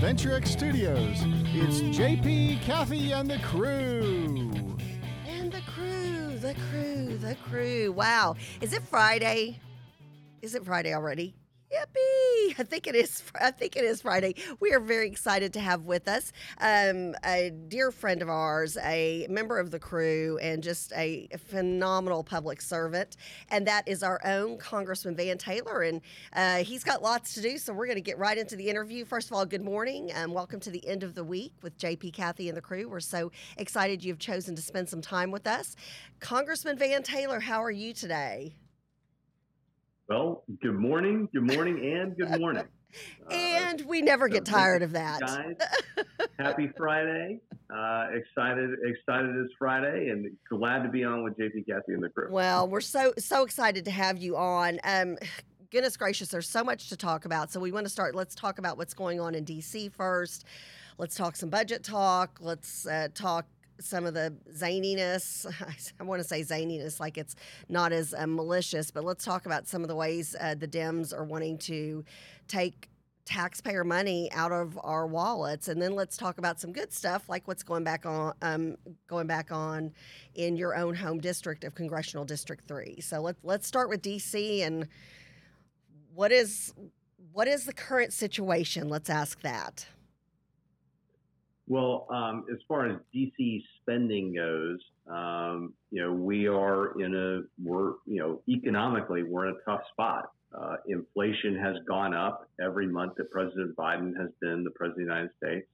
VentureX Studios, it's JP, Kathy, and the crew. And the crew, the crew, the crew. Wow. Is it Friday? Is it Friday already? I think it is. I think it is Friday. We are very excited to have with us um, a dear friend of ours, a member of the crew, and just a phenomenal public servant. And that is our own Congressman Van Taylor. And uh, he's got lots to do, so we're going to get right into the interview. First of all, good morning and welcome to the end of the week with JP, Kathy, and the crew. We're so excited you've chosen to spend some time with us. Congressman Van Taylor, how are you today? Well, good morning, good morning, and good morning. and uh, we never get tired of that. Guys, happy Friday. Uh, excited, excited it's Friday, and glad to be on with JP Kathy and the crew. Well, we're so so excited to have you on. Um, goodness gracious, there's so much to talk about. So we want to start. Let's talk about what's going on in DC first. Let's talk some budget talk. Let's uh, talk some of the zaniness. I want to say zaniness like it's not as uh, malicious, but let's talk about some of the ways uh, the Dems are wanting to take taxpayer money out of our wallets. And then let's talk about some good stuff like what's going back on um, going back on in your own home district of congressional district 3 so let's let's start with dc and what is what is the current situation? Let's ask that well, um, as far as DC spending goes, um, you know, we are in a we're you know economically we're in a tough spot. Uh, inflation has gone up every month that President Biden has been the president of the United States.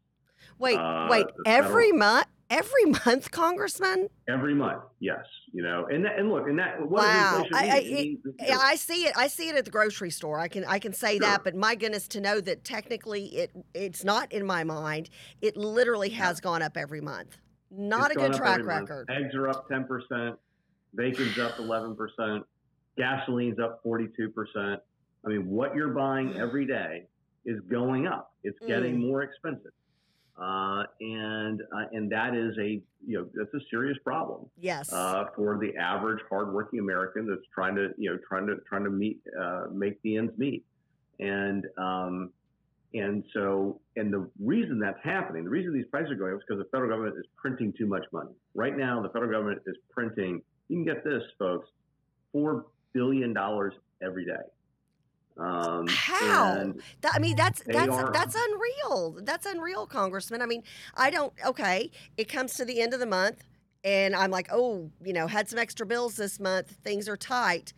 Wait, uh, wait, every month? Every month, Congressman? Every month, yes. You know, and that, and look, and that wow, I, I, it, I, see it. I see it at the grocery store. I can I can say sure. that, but my goodness, to know that technically it it's not in my mind. It literally has yeah. gone up every month. Not it's a good track record. Month. Eggs are up ten percent. Bacon's up eleven percent. Gasoline's up forty two percent. I mean, what you're buying every day is going up. It's getting mm. more expensive. Uh, and uh, and that is a you know that's a serious problem. Yes. Uh, for the average hardworking American that's trying to you know trying to trying to meet uh, make the ends meet, and um, and so and the reason that's happening, the reason these prices are going up is because the federal government is printing too much money. Right now, the federal government is printing. You can get this, folks, four billion dollars every day. Um, How? That, I mean, that's that's are, that's unreal. That's unreal, Congressman. I mean, I don't. Okay, it comes to the end of the month, and I'm like, oh, you know, had some extra bills this month. Things are tight.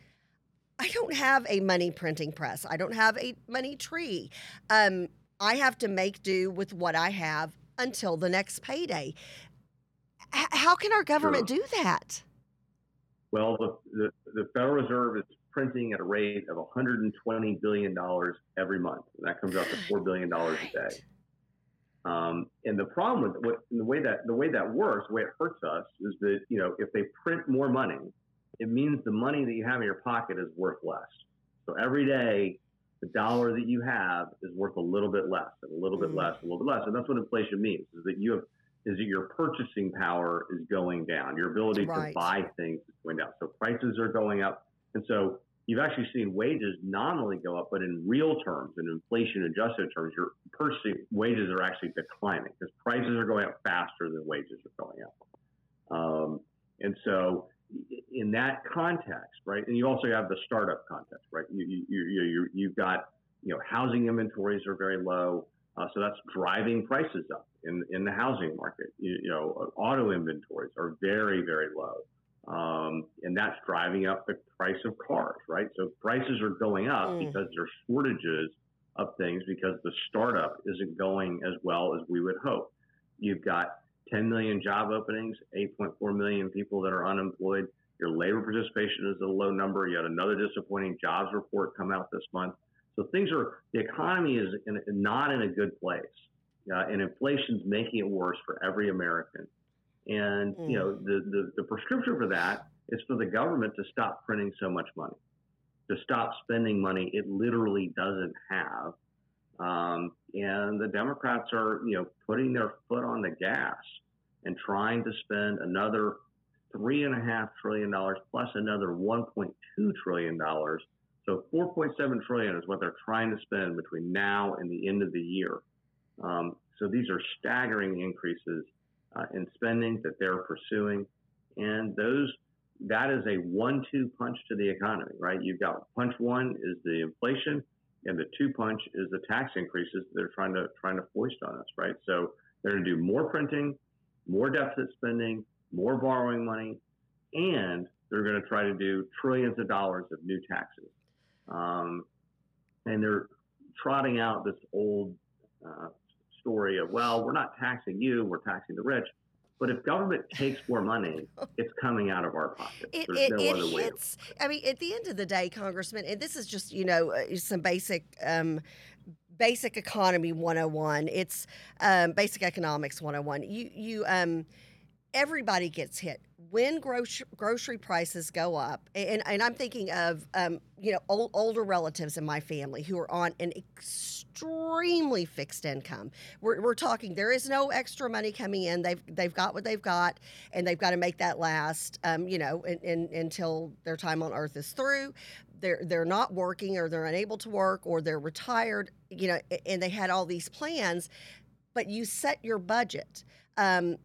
I don't have a money printing press. I don't have a money tree. Um, I have to make do with what I have until the next payday. H- how can our government sure. do that? Well, the, the, the Federal Reserve is printing at a rate of 120 billion dollars every month. And that comes out to four billion dollars a day. Um, and the problem with what, the way that the way that works, the way it hurts us, is that you know if they print more money, it means the money that you have in your pocket is worth less. So every day, the dollar that you have is worth a little bit less, and a little bit mm. less, a little bit less, and that's what inflation means: is that you have is that your purchasing power is going down, your ability right. to buy things is going down. So prices are going up, and so you've actually seen wages not only go up, but in real terms, in inflation adjusted terms, your purchasing wages are actually declining because prices are going up faster than wages are going up. Um, and so, in that context, right, and you also have the startup context, right? You, you, you, you, you've got, you know, housing inventories are very low. Uh, so that's driving prices up in, in the housing market. You, you know, auto inventories are very, very low. Um, and that's driving up the price of cars, right? So prices are going up mm. because there's shortages of things because the startup isn't going as well as we would hope. You've got 10 million job openings, 8.4 million people that are unemployed. Your labor participation is a low number. You had another disappointing jobs report come out this month. So things are, the economy is in, not in a good place. Uh, and inflation's making it worse for every American. And mm. you know, the, the the prescription for that is for the government to stop printing so much money, to stop spending money it literally doesn't have. Um, and the Democrats are, you know, putting their foot on the gas and trying to spend another three and a half trillion dollars plus another 1.2 trillion dollars. So 4.7 trillion is what they're trying to spend between now and the end of the year. Um, so these are staggering increases uh, in spending that they're pursuing, and those that is a one-two punch to the economy, right? You've got punch one is the inflation, and the two punch is the tax increases they're trying to trying to foist on us, right? So they're going to do more printing, more deficit spending, more borrowing money, and they're going to try to do trillions of dollars of new taxes. Um, and they're trotting out this old uh, story of, well, we're not taxing you, we're taxing the rich. But if government takes more money, it's coming out of our pockets. It, There's it, no it other way. hits. I mean, at the end of the day, Congressman, and this is just you know uh, some basic. Um, Basic economy 101. It's um, basic economics 101. You you um, everybody gets hit when grocery grocery prices go up, and, and I'm thinking of um, you know old, older relatives in my family who are on an extremely fixed income. We're, we're talking there is no extra money coming in. They've they've got what they've got, and they've got to make that last. Um, you know, in, in, until their time on Earth is through. They're they're not working, or they're unable to work, or they're retired. You know, and they had all these plans, but you set your budget. Um,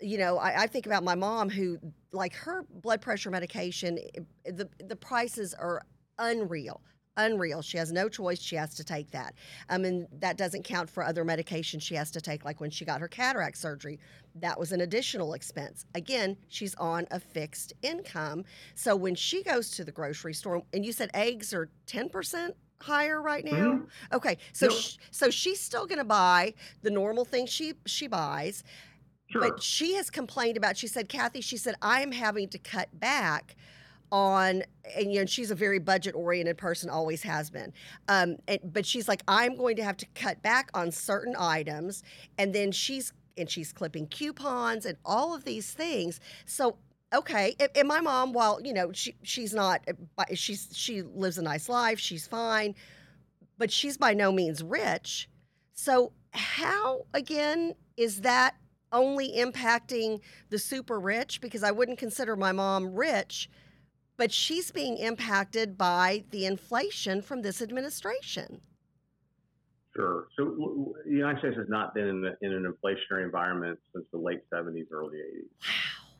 you know, I, I, think about my mom who, like her blood pressure medication, the the prices are unreal, unreal. She has no choice; she has to take that. Um, mean, that doesn't count for other medications she has to take, like when she got her cataract surgery. That was an additional expense. Again, she's on a fixed income, so when she goes to the grocery store, and you said eggs are ten percent higher right now. Mm-hmm. Okay, so yep. sh- so she's still going to buy the normal things she she buys. Sure. But she has complained about. She said, Kathy, she said, I am having to cut back on and you know she's a very budget oriented person always has been um, and, but she's like i'm going to have to cut back on certain items and then she's and she's clipping coupons and all of these things so okay and my mom while you know she she's not she's she lives a nice life she's fine but she's by no means rich so how again is that only impacting the super rich because I wouldn't consider my mom rich, but she's being impacted by the inflation from this administration. Sure. So the United States has not been in, the, in an inflationary environment since the late 70s, early 80s.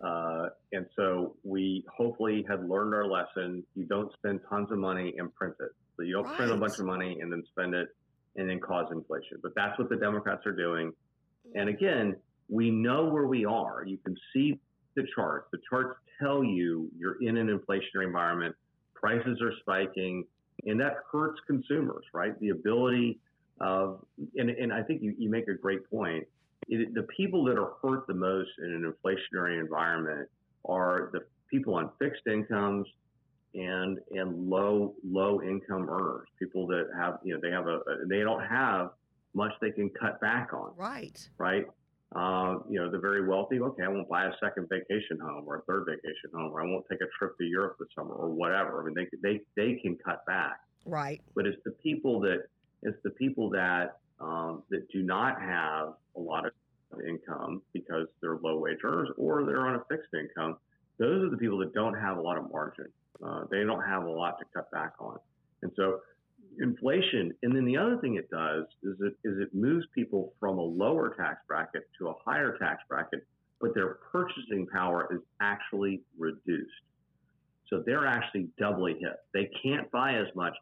Wow. Uh, and so we hopefully have learned our lesson. You don't spend tons of money and print it. So you don't right. print a bunch of money and then spend it and then cause inflation. But that's what the Democrats are doing. And again, we know where we are. You can see the charts. The charts tell you you're in an inflationary environment. Prices are spiking, and that hurts consumers, right? The ability of, and, and I think you, you make a great point. It, the people that are hurt the most in an inflationary environment are the people on fixed incomes and and low low income earners. People that have you know they have a they don't have much they can cut back on. Right. Right. Uh, you know, the very wealthy, okay, I won't buy a second vacation home or a third vacation home, or I won't take a trip to Europe this summer or whatever. I mean, they they they can cut back, right? But it's the people that it's the people that um, that do not have a lot of income because they're low wage earners or they're on a fixed income. Those are the people that don't have a lot of margin. Uh, they don't have a lot to cut back on, and so inflation. And then the other thing it does is it is it moves people from a lower tax bracket to a higher tax bracket, but their purchasing power is actually reduced. So they're actually doubly hit. They can't buy as much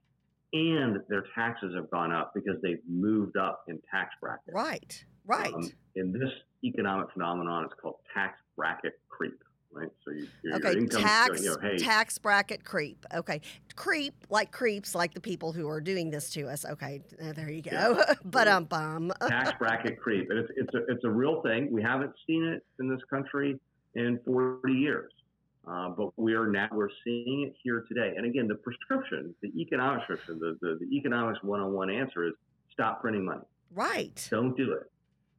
and their taxes have gone up because they've moved up in tax bracket. Right. Right. Um, and this economic phenomenon is called tax bracket creep right? So you, your, okay, income, tax you know, hey, tax bracket creep. Okay, creep like creeps like the people who are doing this to us. Okay, uh, there you go. Yeah. but um, bum. tax bracket creep, and it's it's a it's a real thing. We haven't seen it in this country in 40 years. Uh, but we are now we're seeing it here today. And again, the prescription, the economics prescription, the, the, the economics one-on-one answer is stop printing money. Right. Don't do it.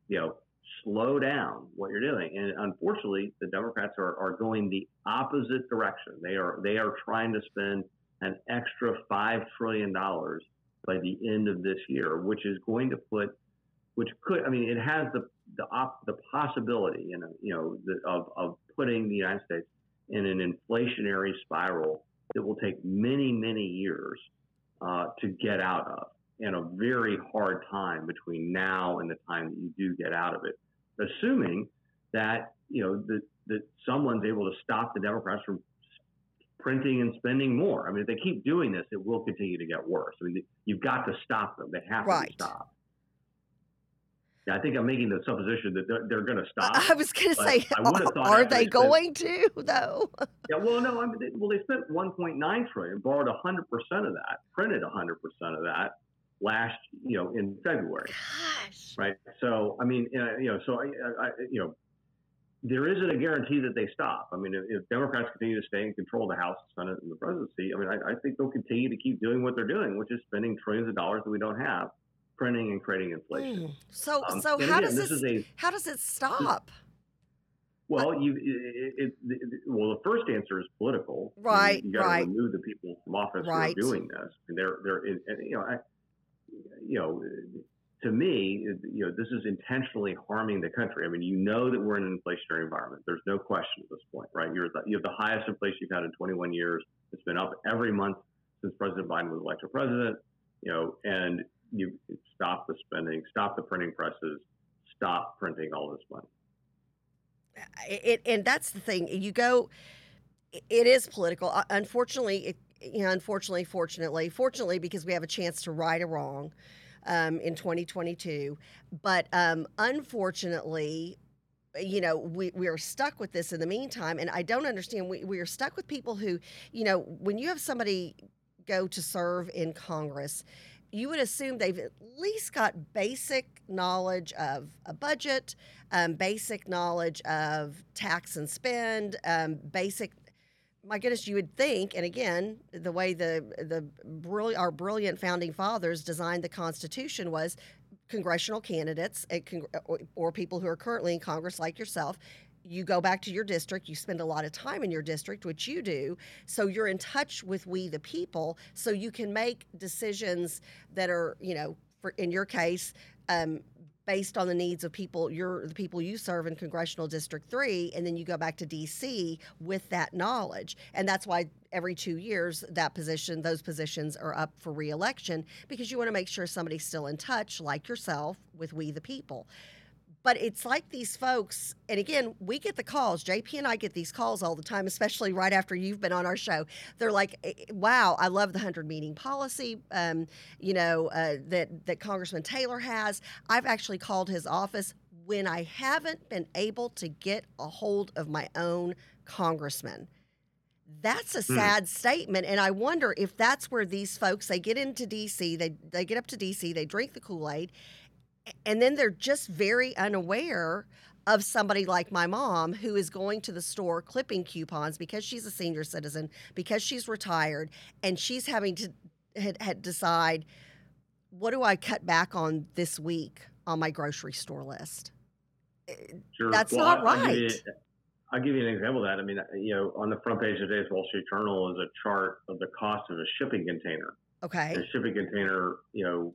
You know, slow down what you're doing. And unfortunately, the Democrats are, are going the opposite direction. They are they are trying to spend an extra five trillion dollars by the end of this year, which is going to put, which could, I mean, it has the the op, the possibility, know, you know, the, of of putting the United States in an inflationary spiral that will take many many years uh, to get out of. and a very hard time between now and the time that you do get out of it, assuming that you know that that someone's able to stop the Democrats from printing and spending more. I mean, if they keep doing this, it will continue to get worse. I mean, you've got to stop them. They have right. to stop. Yeah, I think I'm making the supposition that they're, they're going to stop. I was going to say, are they going to though? yeah, well, no. I mean, they, well, they spent 1.9 trillion, borrowed 100 percent of that, printed 100 percent of that last, you know, in February. Gosh. Right. So, I mean, you know, so I, I you know, there isn't a guarantee that they stop. I mean, if, if, Democrats continue to stay in control of the House, Senate, and the presidency, I mean, I, I think they'll continue to keep doing what they're doing, which is spending trillions of dollars that we don't have printing and creating inflation. Mm. So, um, so how again, does this, this a, how does it stop? Well, you it, it, it, well the first answer is political. Right, you, you got to right. remove the people from office right. who are doing this. And they're they're you know I, you know to me you know this is intentionally harming the country. I mean you know that we're in an inflationary environment. There's no question at this point, right? You're the, you have the highest inflation you've had in 21 years. It's been up every month since President Biden was elected president. You know, and you stop the spending, stop the printing presses, stop printing all this money. It, and that's the thing. You go. It is political. Uh, unfortunately, it, you know, unfortunately, fortunately, fortunately, because we have a chance to right a wrong um, in 2022. But um, unfortunately, you know, we, we are stuck with this in the meantime. And I don't understand. We, we are stuck with people who, you know, when you have somebody go to serve in Congress, you would assume they've at least got basic knowledge of a budget, um, basic knowledge of tax and spend, um, basic. My goodness, you would think, and again, the way the the our brilliant founding fathers designed the Constitution was congressional candidates or people who are currently in Congress, like yourself, you go back to your district, you spend a lot of time in your district, which you do. So you're in touch with we the people, so you can make decisions that are, you know, for in your case, um, based on the needs of people you're the people you serve in congressional district 3 and then you go back to DC with that knowledge. And that's why every 2 years that position those positions are up for reelection because you want to make sure somebody's still in touch like yourself with we the people but it's like these folks, and again, we get the calls. JP and I get these calls all the time, especially right after you've been on our show. They're like, "Wow, I love the hundred meeting policy, um, you know, uh, that that Congressman Taylor has. I've actually called his office when I haven't been able to get a hold of my own congressman." That's a hmm. sad mm. statement, and I wonder if that's where these folks they get into DC, they they get up to DC, they drink the Kool Aid, and then they're just very unaware of somebody like my mom who is going to the store clipping coupons because she's a senior citizen because she's retired and she's having to had, had decide what do I cut back on this week on my grocery store list. Eh, sure. That's well, not right. I'll give, you, I'll give, you, an example of that. I mean, you know, on the front page of today's Wall Street Journal is a chart of the cost of a shipping container. Okay. A shipping container, you know,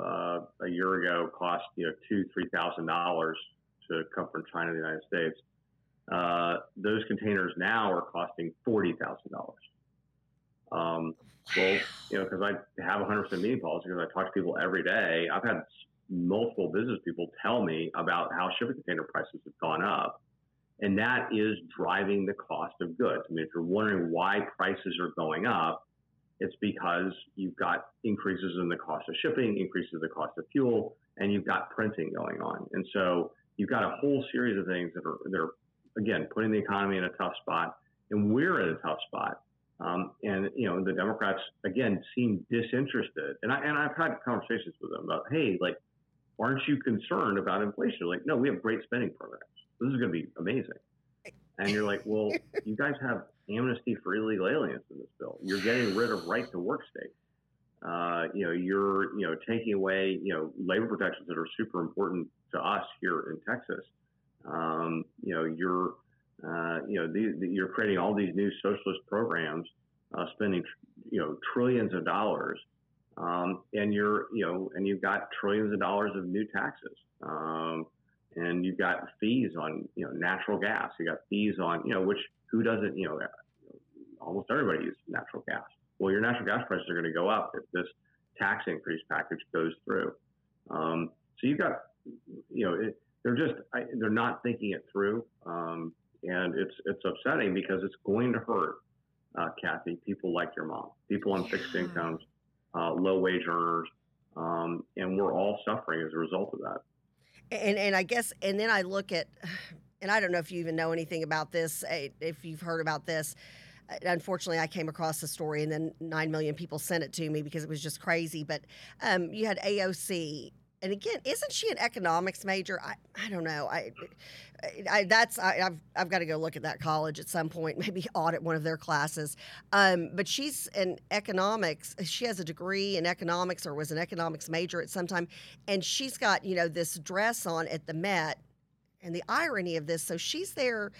uh, a year ago cost you know two three thousand dollars to come from China to the United States. Uh, those containers now are costing forty thousand dollars. Um, well, you know, because I have a 100% meeting policy because I talk to people every day. I've had multiple business people tell me about how shipping container prices have gone up, and that is driving the cost of goods. I mean, if you're wondering why prices are going up, it's because you've got increases in the cost of shipping, increases in the cost of fuel, and you've got printing going on. And so you've got a whole series of things that are, that are again, putting the economy in a tough spot. And we're in a tough spot. Um, and, you know, the Democrats, again, seem disinterested. And, I, and I've had conversations with them about, hey, like, aren't you concerned about inflation? Like, no, we have great spending programs. This is going to be amazing. And you're like, well, you guys have amnesty for illegal aliens in this bill. You're getting rid of right to work states. Uh, you know, you're you know taking away you know labor protections that are super important to us here in Texas. Um, you know, you're uh, you know the, the, you're creating all these new socialist programs, uh, spending you know trillions of dollars, um, and you're you know and you've got trillions of dollars of new taxes. Um, and you've got fees on you know natural gas. You got fees on you know which who doesn't you know almost everybody uses natural gas. Well, your natural gas prices are going to go up if this tax increase package goes through. Um, so you've got, you know, it, they're just I, they're not thinking it through, um, and it's it's upsetting because it's going to hurt, uh, Kathy. People like your mom, people on fixed incomes, uh, low wage earners, um, and we're all suffering as a result of that. And and I guess and then I look at and I don't know if you even know anything about this eh, if you've heard about this. Uh, Unfortunately, I came across the story and then 9 million people sent it to me because it was just crazy, but um, you had AOC and again, isn't she an economics major? I, I don't know. I, I that's I, I've I've got to go look at that college at some point. Maybe audit one of their classes. Um, but she's in economics. She has a degree in economics or was an economics major at some time, and she's got you know this dress on at the Met. And the irony of this, so she's there.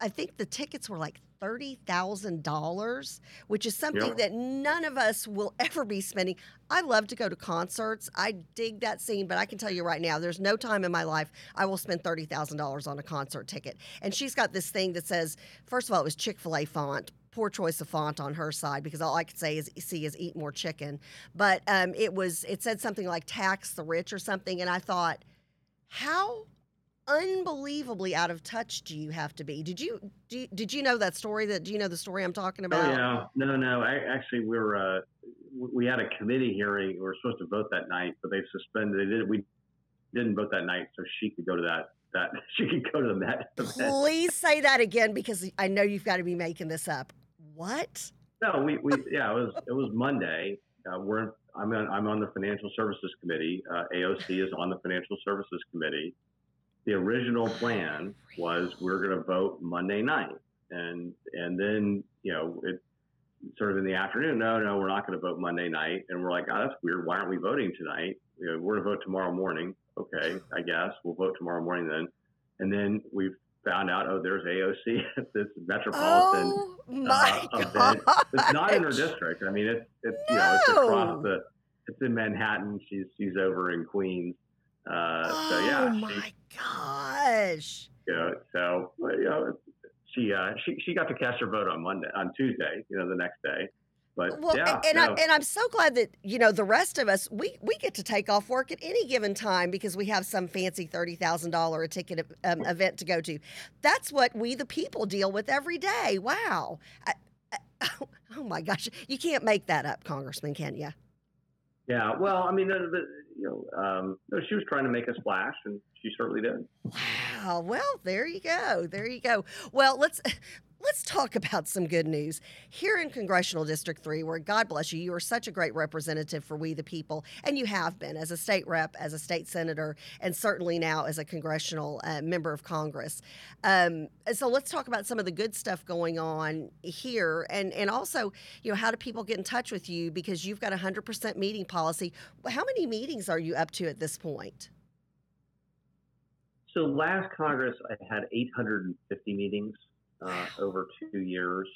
I think the tickets were like thirty thousand dollars, which is something Yeah. that none of us will ever be spending. I love to go to concerts. I dig that scene, but I can tell you right now, there's no time in my life I will spend thirty thousand dollars on a concert ticket. And she's got this thing that says, first of all, it was Chick Fil A font. Poor choice of font on her side because all I could say is see is eat more chicken. But um, it was it said something like tax the rich or something, and I thought, how unbelievably out of touch do you have to be? Did you, do you did you know that story? That do you know the story I'm talking about? Oh yeah, no, no. I, actually, we are uh, we had a committee hearing. We were supposed to vote that night, but they suspended. They did. We didn't vote that night, so she could go to that. That she could go to the Met. Please say that again because I know you've got to be making this up. What? No, we, we yeah, it was it was Monday. Uh, we're I'm on I'm on the Financial Services Committee. Uh, AOC is on the Financial Services Committee. The original plan was we are going to vote Monday night, and and then you know it sort of in the afternoon. No, no, we're not going to vote Monday night, and we're like, oh, that's weird. Why aren't we voting tonight? You know, we're going to vote tomorrow morning. Okay, I guess we'll vote tomorrow morning then. And then we found out, oh, there's AOC at this metropolitan Oh my uh, event. It's not in her district. I mean, it's it's you know it's across the. It's in Manhattan. She's she's over in Queens. Uh, so yeah, oh she, gosh! Yeah. so you know, she uh, she she got to cast her vote on Monday on Tuesday. You know, the next day. But Well, yeah, and no. I, and I'm so glad that you know the rest of us we we get to take off work at any given time because we have some fancy thirty thousand dollar a ticket um, event to go to. That's what we the people deal with every day. Wow. I, I, oh my gosh, you can't make that up, Congressman, can you? yeah. Well, I mean, the, the, you know, um, no, she was trying to make a splash, and she certainly did. Wow. Well, there you go. There you go. Well, let's let's talk about some good news here in Congressional District Three, where God bless you, you are such a great representative for we the people, and you have been as a state rep, as a state senator, and certainly now as a congressional uh, member of Congress. Um, so let's talk about some of the good stuff going on here, and and also, you know, how do people get in touch with you because you've got a hundred percent meeting policy. How many meetings are you up to at this point? So last Congress, I had 850 meetings uh, over two years.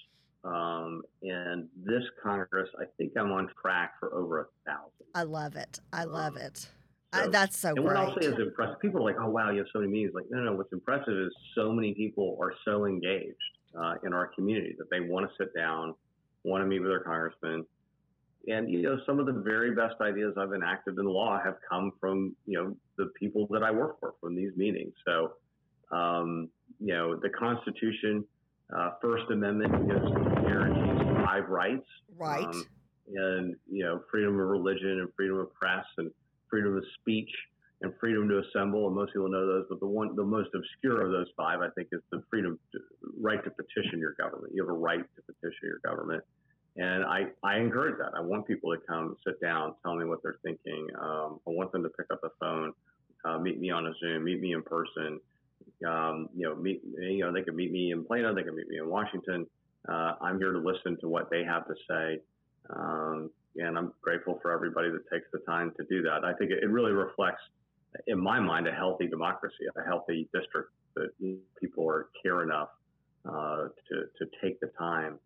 Um, and this Congress, I think I'm on track for over a thousand. I love it. I love it. I, that's so and great. what I'll say is impressive. People are like, "Oh wow, you have so many meetings." Like, no, no. What's impressive is so many people are so engaged uh, in our community that they want to sit down, want to meet with their congressman, and you know, some of the very best ideas I've enacted in law have come from you know the people that I work for from these meetings. So, um, you know, the Constitution, uh, First Amendment gives guarantees five rights right. um, and you know freedom of religion and freedom of press and freedom of speech and freedom to assemble and most people know those but the one the most obscure of those five i think is the freedom to, right to petition your government you have a right to petition your government and i i encourage that. I want people to come sit down tell me what they're thinking. Um, i want them to pick up the phone uh, meet me on a zoom meet me in person. Um, you know meet you know they can meet me in plano they can meet me in washington. Uh, i'm here to listen to what they have to say. Um, and I'm grateful for everybody that takes the time to do that. I think it, it really reflects, in my mind, a healthy democracy, a healthy district that people are care enough uh, to to take the time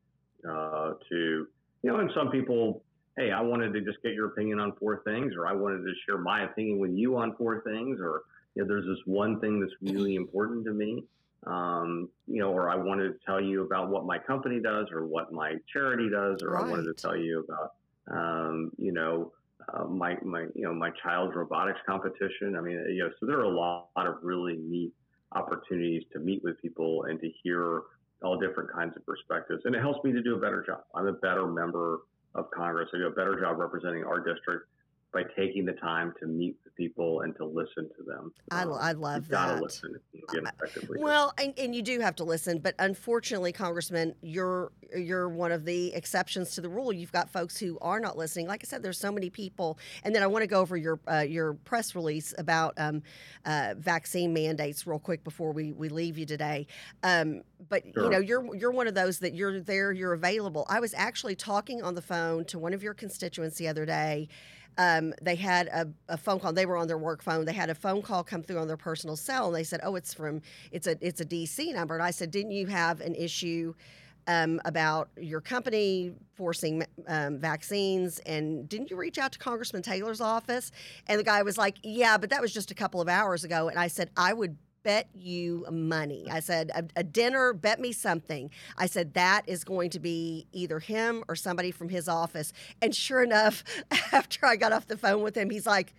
uh, to, you know, and some people, hey, I wanted to just get your opinion on four things, or I wanted to share my opinion with you on four things, or you know, there's this one thing that's really important to me um, you know, or I wanted to tell you about what my company does or what my charity does, or I wanted to tell you about, um, you know, uh, my my you know my child's robotics competition. I mean, you know, so there are a lot, lot of really neat opportunities to meet with people and to hear all different kinds of perspectives, and it helps me to do a better job. I'm a better member of Congress. I do a better job representing our district by taking the time to meet the people and to listen to them. I, um, I love you've that. Got to listen effectively. Well, and, and you do have to listen, but unfortunately, Congressman, you're you're one of the exceptions to the rule. You've got folks who are not listening. Like I said, there's so many people, and then I want to go over your uh, your press release about um, uh, vaccine mandates real quick before we, we leave you today. Um, but sure. you know, you're you're one of those that you're there, you're available. I was actually talking on the phone to one of your constituents the other day um, they had a, a, phone call. They were on their work phone. They had a phone call come through on their personal cell, and they said, "Oh, it's from it's a it's a DC number." And I said, "Didn't you have an issue?" Um, about your company forcing um, vaccines. And didn't you reach out to Congressman Taylor's office? And the guy was like, Yeah, but that was just a couple of hours ago. And I said, I would bet you money. I said, a, a, dinner, bet me something. I said, that is going to be either him or somebody from his office. And sure enough, after I got off the phone with him, he's like,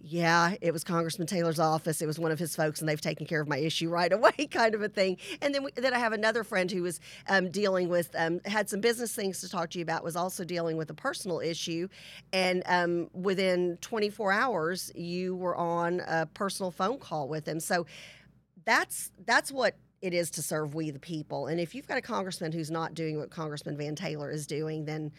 yeah, it was Congressman Taylor's office. It was one of his folks, and they've taken care of my issue right away, kind of a thing. And then, we, then I have another friend who was um, dealing with, um, had some business things to talk to you about, was also dealing with a personal issue. And um, within 24 hours, you were on a personal phone call with him. So that's that's what it is to serve we the people. And if you've got a congressman who's not doing what Congressman Van Taylor is doing, then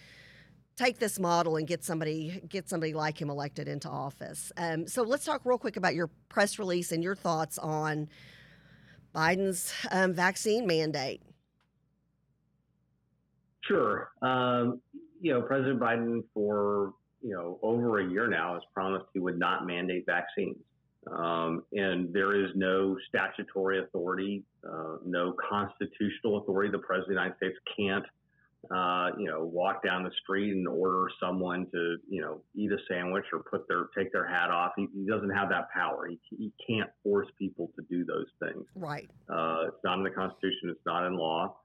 take this model and get somebody get somebody like him elected into office. Um, so let's talk real quick about your press release and your thoughts on Biden's um, vaccine mandate. Sure. Um, you know, President Biden for you know over a year now has promised he would not mandate vaccines. Um, and there is no statutory authority, uh, no constitutional authority. The President of the United States can't, uh, you know, walk down the street and order someone to, you know, eat a sandwich or put their take their hat off. He, he doesn't have that power. He, he can't force people to do those things. Right. Uh, it's not in the Constitution. It's not in law.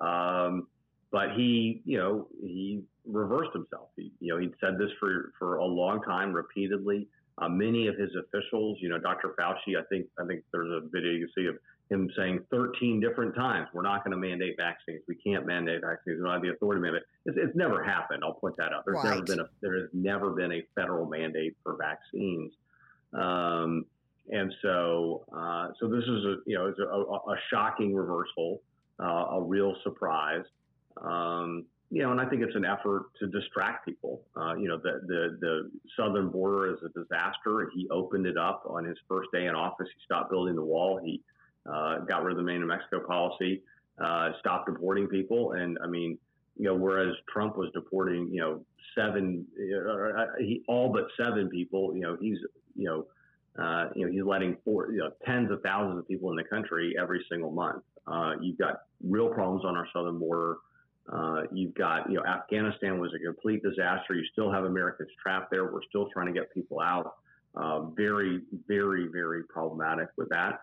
Um, but he, you know, he reversed himself. He, you know, he'd said this for for a long time, repeatedly. Uh, many of his officials, you know, Dr. Fauci, I think I think there's a video you see of him saying 13 different times, we're not going to mandate vaccines. We can't mandate vaccines. We don't have the authority to mandate. It's, it's never happened. I'll point that out. There's right. never been a there has never been a federal mandate for vaccines. Um, and so, uh, so this is a you know it's a, a, a shocking reversal, uh, a real surprise. Um, you know, and I think it's an effort to distract people. Uh, you know, the, the, the southern border is a disaster. He opened it up on his first day in office. He stopped building the wall. He uh, got rid of the Remain in Mexico policy, uh, stopped deporting people. And I mean, you know, whereas Trump was deporting, you know, seven, uh, he, all but seven people, you know, he's, you know, uh, you know, he's letting four, you know, tens of thousands of people in the country every single month. Uh, you've got real problems on our southern border. Uh, you've got, you know, Afghanistan was a complete disaster. You still have Americans trapped there. We're still trying to get people out. Uh, very, very, very problematic with that.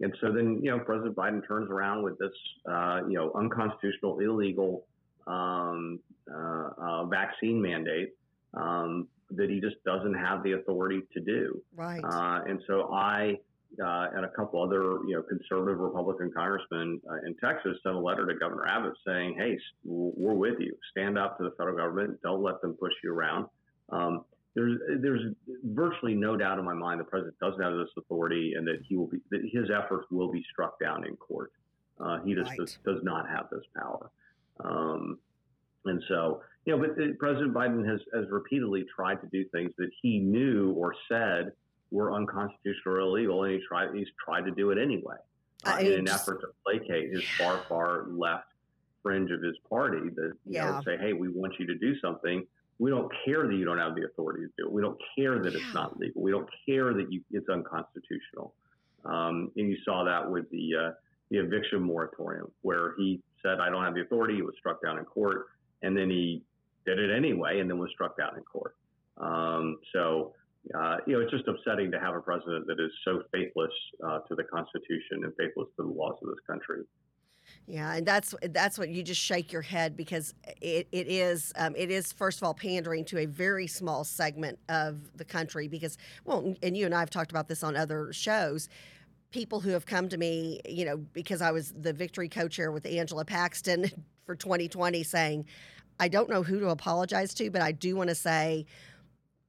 And so then, you know, President Biden turns around with this, uh, you know, unconstitutional, illegal um, uh, uh, vaccine mandate um, that he just doesn't have the authority to do. Right. and so I, uh, and a couple other, you know, conservative Republican congressmen uh, in Texas sent a letter to Governor Abbott saying, "Hey, we're with you. Stand up to the federal government. Don't let them push you around." Um, there's there's virtually no doubt in my mind the president doesn't have this authority, and that he will be that his efforts will be struck down in court. Uh, he just right. does, does, not have this power. Um, and so, you know, but uh, President Biden has, has repeatedly tried to do things that he knew or said were unconstitutional or illegal, and he tried he's tried to do it anyway uh, in an effort to placate his far far left fringe of his party. That you yeah. know say, hey, we want you to do something. We don't care that you don't have the authority to do it. We don't care that yeah. it's not legal. We don't care that you, it's unconstitutional. Um, and you saw that with the uh, the eviction moratorium, where he said, "I don't have the authority." He was struck down in court, and then he did it anyway, and then was struck down in court. Um, so uh, you know, it's just upsetting to have a president that is so faithless uh, to the Constitution and faithless to the laws of this country. Yeah, and that's that's what you just shake your head because it, it is um, it is first of all pandering to a very small segment of the country because well and you and I have talked about this on other shows people who have come to me you know because I was the victory co-chair with Angela Paxton for 2020 saying I don't know who to apologize to but I do want to say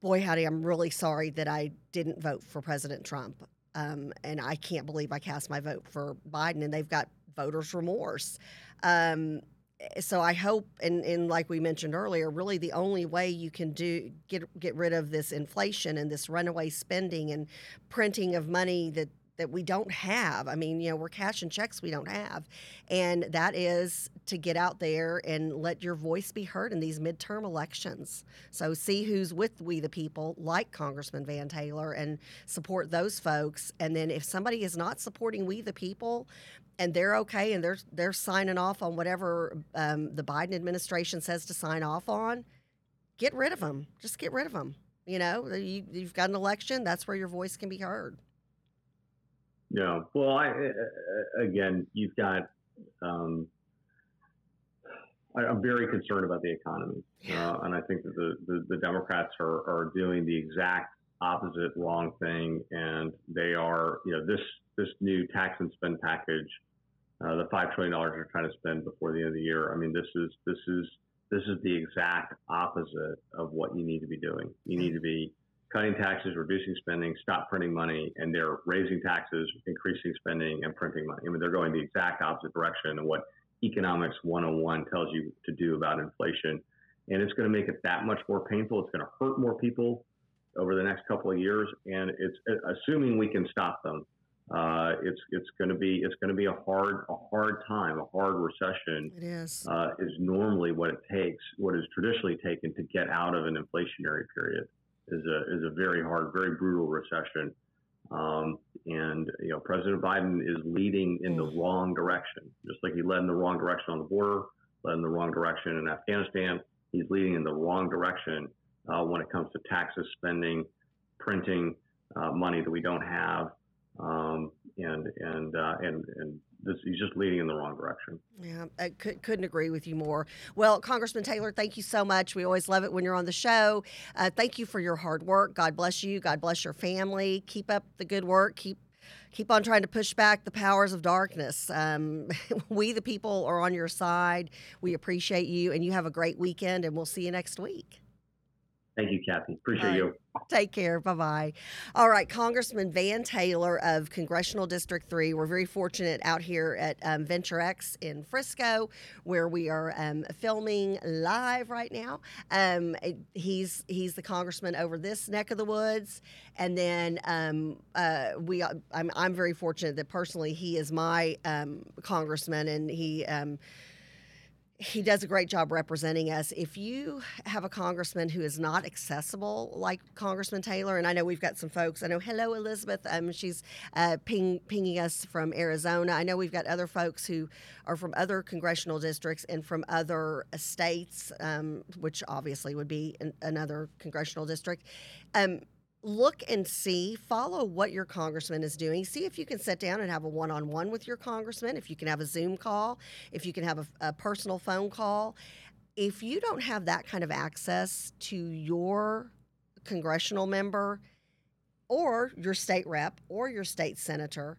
boy howdy I'm really sorry that I didn't vote for President Trump um, and I can't believe I cast my vote for Biden and they've got voters' remorse. Um, so I hope, and, and like we mentioned earlier, really the only way you can do get get rid of this inflation and this runaway spending and printing of money that that we don't have. I mean, you know, we're cashing checks we don't have. And that is to get out there and let your voice be heard in these midterm elections. So see who's with we the people, like Congressman Van Taylor, and support those folks. And then if somebody is not supporting we the people, and they're okay and they're they're signing off on whatever um, the Biden administration says to sign off on, get rid of them. Just get rid of them. You know, you, you've got an election. That's where your voice can be heard. Yeah. Well, I again, you've got. Um, I, am very concerned about the economy, uh, and I think that the, the, the Democrats are, are doing the exact opposite wrong thing, and they are, you know, this this new tax and spend package, uh, the five trillion dollars they're trying to spend before the end of the year. I mean, this is this is this is the exact opposite of what you need to be doing. You need to be cutting taxes, reducing spending, stop printing money, and they're raising taxes, increasing spending, and printing money. I mean, they're going the exact opposite direction of what economics 101 tells you to do about inflation. And it's going to make it that much more painful. It's going to hurt more people over the next couple of years. And it's assuming we can stop them uh, it's it's going to be it's going to be a hard a hard time, a hard recession. It is uh, is normally what it takes, what is traditionally taken to get out of an inflationary period. Is a is a very hard, very brutal recession. Um, and you know, President Biden is leading in the mm. wrong direction, just like he led in the wrong direction on the border, led in the wrong direction in Afghanistan. He's leading in the wrong direction uh, when it comes to taxes, spending, printing uh, money that we don't have um, and and uh, and and this, he's just leading in the wrong direction. Yeah, I could, couldn't agree with you more. Well, Congressman Taylor, thank you so much. We always love it when you're on the show. Uh, thank you for your hard work. God bless you. God bless your family. Keep up the good work. Keep keep on trying to push back the powers of darkness. Um, we, the people, are on your side. We appreciate you, and you have a great weekend. And we'll see you next week. Thank you, Kathy. Appreciate right. you. Take care. Bye bye. All right, Congressman Van Taylor of Congressional District 3. We're very fortunate out here at um, Venture X in Frisco, where we are um, filming live right now. Um, he's he's the congressman over this neck of the woods, and then um, uh, we I'm, I'm very fortunate that personally he is my um, congressman, and he um, he does a great job representing us. If you have a congressman who is not accessible, like Congressman Taylor, and I know we've got some folks. I know, hello Elizabeth. Um, she's uh, ping, pinging us from Arizona. I know we've got other folks who are from other congressional districts and from other states, um, which obviously would be an, another congressional district. Um, look and see, follow what your congressman is doing. See if you can sit down and have a one on one with your congressman, if you can have a Zoom call, if you can have a, a, personal phone call. If you don't have that kind of access to your congressional member or your state rep or your state senator,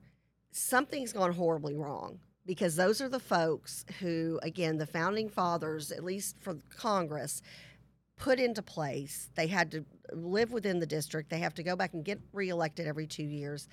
something's gone horribly wrong because those are the folks who, again, the founding fathers, at least for Congress, put into place. They had to live within the district. They have to go back and get reelected every two years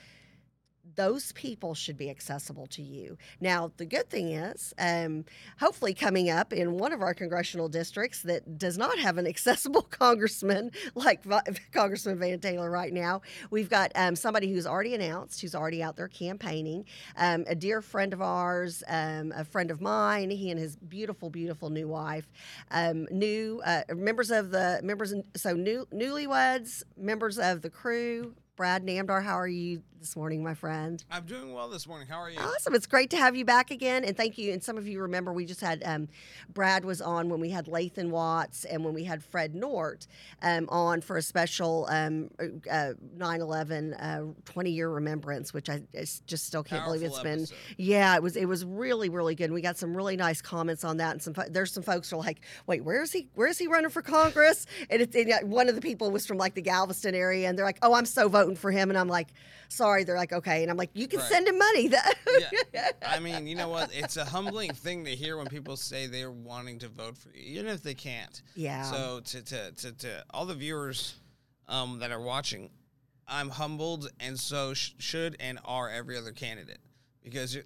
those people should be accessible to you. Now, the good thing is, um, hopefully, coming up in one of our congressional districts that does not have an accessible congressman like Congressman Van Taylor right now, we've got um, somebody who's already announced, who's already out there campaigning. Um, a dear friend of ours, um, a friend of mine, he and his beautiful, beautiful new wife, um, new uh, members of the members, so new newlyweds, members of the crew, Brad Namdar. How are you this morning, my friend? I'm doing well this morning. How are you? Awesome. It's great to have you back again. And thank you. And some of you remember we just had um, Brad was on when we had Lathan Watts and when we had Fred Nort um, on for a special um, uh, 9/11 uh, 20 year remembrance, which I just still can't believe it's Powerful been. Yeah, it was. It was really, really good. And we got some really nice comments on that. And some there's some folks who are like, "Wait, where is he? Where is he running for Congress?" And, it's and one of the people was from like the Galveston area, and they're like, "Oh, I'm so voting for him." And I'm like, "Sorry." They're like, "Okay," and I'm like, "You can Right. send him money." yeah. I mean, you know what? It's a humbling thing to hear when people say they're wanting to vote for you, even if they can't. Yeah. So to to to, to all the viewers um, that are watching, I'm humbled, and so sh- should and are every other candidate because you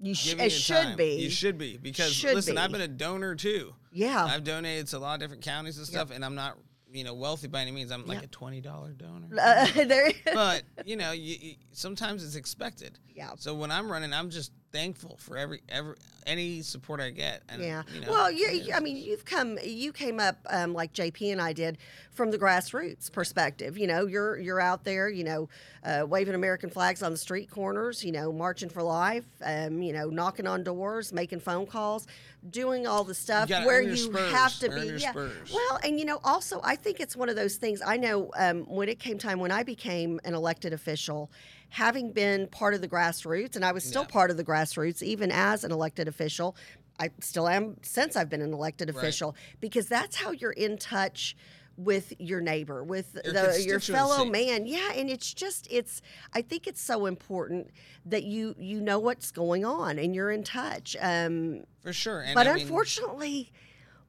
You sh- it should time. be. You should be because Should listen, I've been a donor too. Yeah. I've donated to a lot of different counties and stuff, and I'm not you know wealthy by any means. I'm like Yeah. a twenty dollar donor. Uh, there. but you know, you, you, sometimes it's expected. Yeah. So when I'm running, I'm just thankful for every every any support I get. And, Yeah. You know, well, you, I mean, you've come, you came up um, like JP and I did from the grassroots perspective. You know, you're you're out there, you know, uh, waving American flags on the street corners. You know, marching for life. Um, you know, knocking on doors, making phone calls, doing all the stuff gotta where you spurs, have to be. yeah. spurs. Well, and you know, also, I think it's one of those things. I know um, when it came time when I became an elected official, having been part of the grassroots, and I was still Yeah. part of the grassroots even as an elected official. I still am since I've been an elected Right. official because that's how you're in touch with your neighbor, with Your the, your fellow man. Yeah, and it's just it's I think it's so important that you you know what's going on and you're in touch. Um, for sure. And but I mean, unfortunately,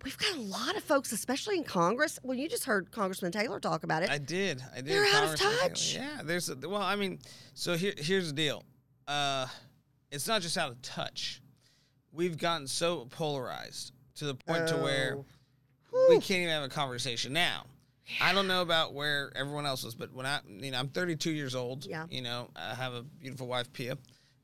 we've got a lot of folks, especially in Congress. Well, you just heard Congressman Taylor talk about it. I did. I did. They're out of Congressman Taylor. touch. Yeah. There's a, well, I mean, so here here's the deal. Uh, it's not just out of touch. We've gotten so polarized to the point to where Oh. We can't even have a conversation now. I don't know about where everyone else was, but when I, you know, I'm 32 years old. Yeah. You know, I have a beautiful wife, Pia.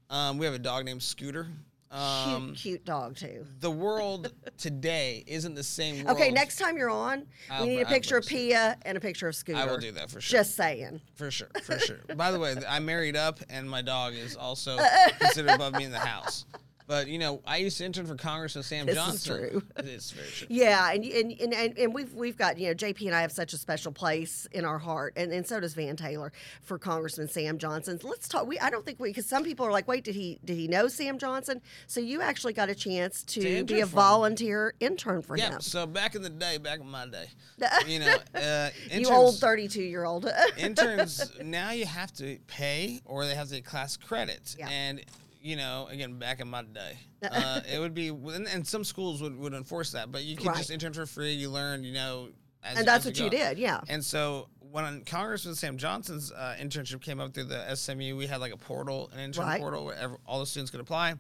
Um, we have a dog named Scooter. Um, cute, cute dog too. the world today isn't the same world. Okay, next time you're on, I'll we need a picture of. Pia and a picture of Scooter. I will do that for sure. Just saying. For sure, for sure. By the way, I'm married up, and my dog is also considered above me in the house. But you know, I used to intern for Congressman Sam This is Johnson. true. It is very true. Yeah, and, and and and we've we've got you know JP and I have such a special place in our heart, and, and so does Van Taylor for Congressman Sam Johnson. Let's talk. We I don't think we because some people are like, wait, did he did he know Sam Johnson? So you actually got a chance to, To be a for him. volunteer intern for Yeah. him. So back in the day, back in my day, you know, uh, you old thirty two year old. interns now you have to pay or they have to get class credits Yeah. and you know again back in my day uh, it would be and, and some schools would, would enforce that but you could Right. just intern for free you learn you know as, and that's what you did, yeah. and so when Congressman Sam Johnson's uh, internship came up through the SMU, we had like a portal, an intern Right. portal where ev- all the students could apply.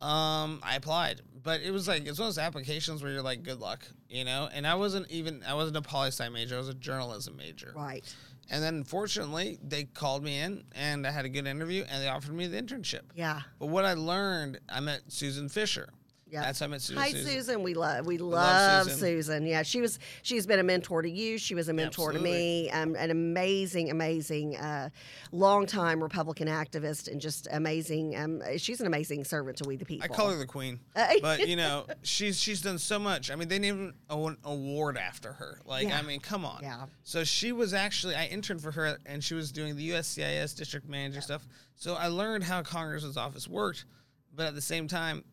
Um, I applied, but it was like it's one of those applications where you're like, good luck, you know. And I wasn't even I wasn't a poli sci major; I was a journalism major. Right. And then fortunately, they called me in, and I had a good interview, and they offered me the internship. Yeah. But what I learned, I met Susan Fisher. Yeah. That's how I met Susan. Hi, Susan. We love we love, Susan. Susan. Yeah, she was she's been a mentor to you. She was a mentor to me. Um, an amazing, amazing, uh, longtime Republican activist, and just amazing. Um, she's an amazing servant to we the people. I call her the queen, but you know she's she's done so much. I mean, they named an award after her. Like, Yeah. I mean, come on. Yeah. So she was actually I interned for her, and she was doing the USCIS district manager stuff. So I learned how Congress's office worked, but at the same time,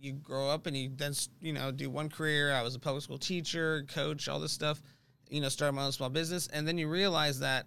you grow up and you then you know do one career. I was a public school teacher, coach, all this stuff. You know, started my own small business, and then you realize that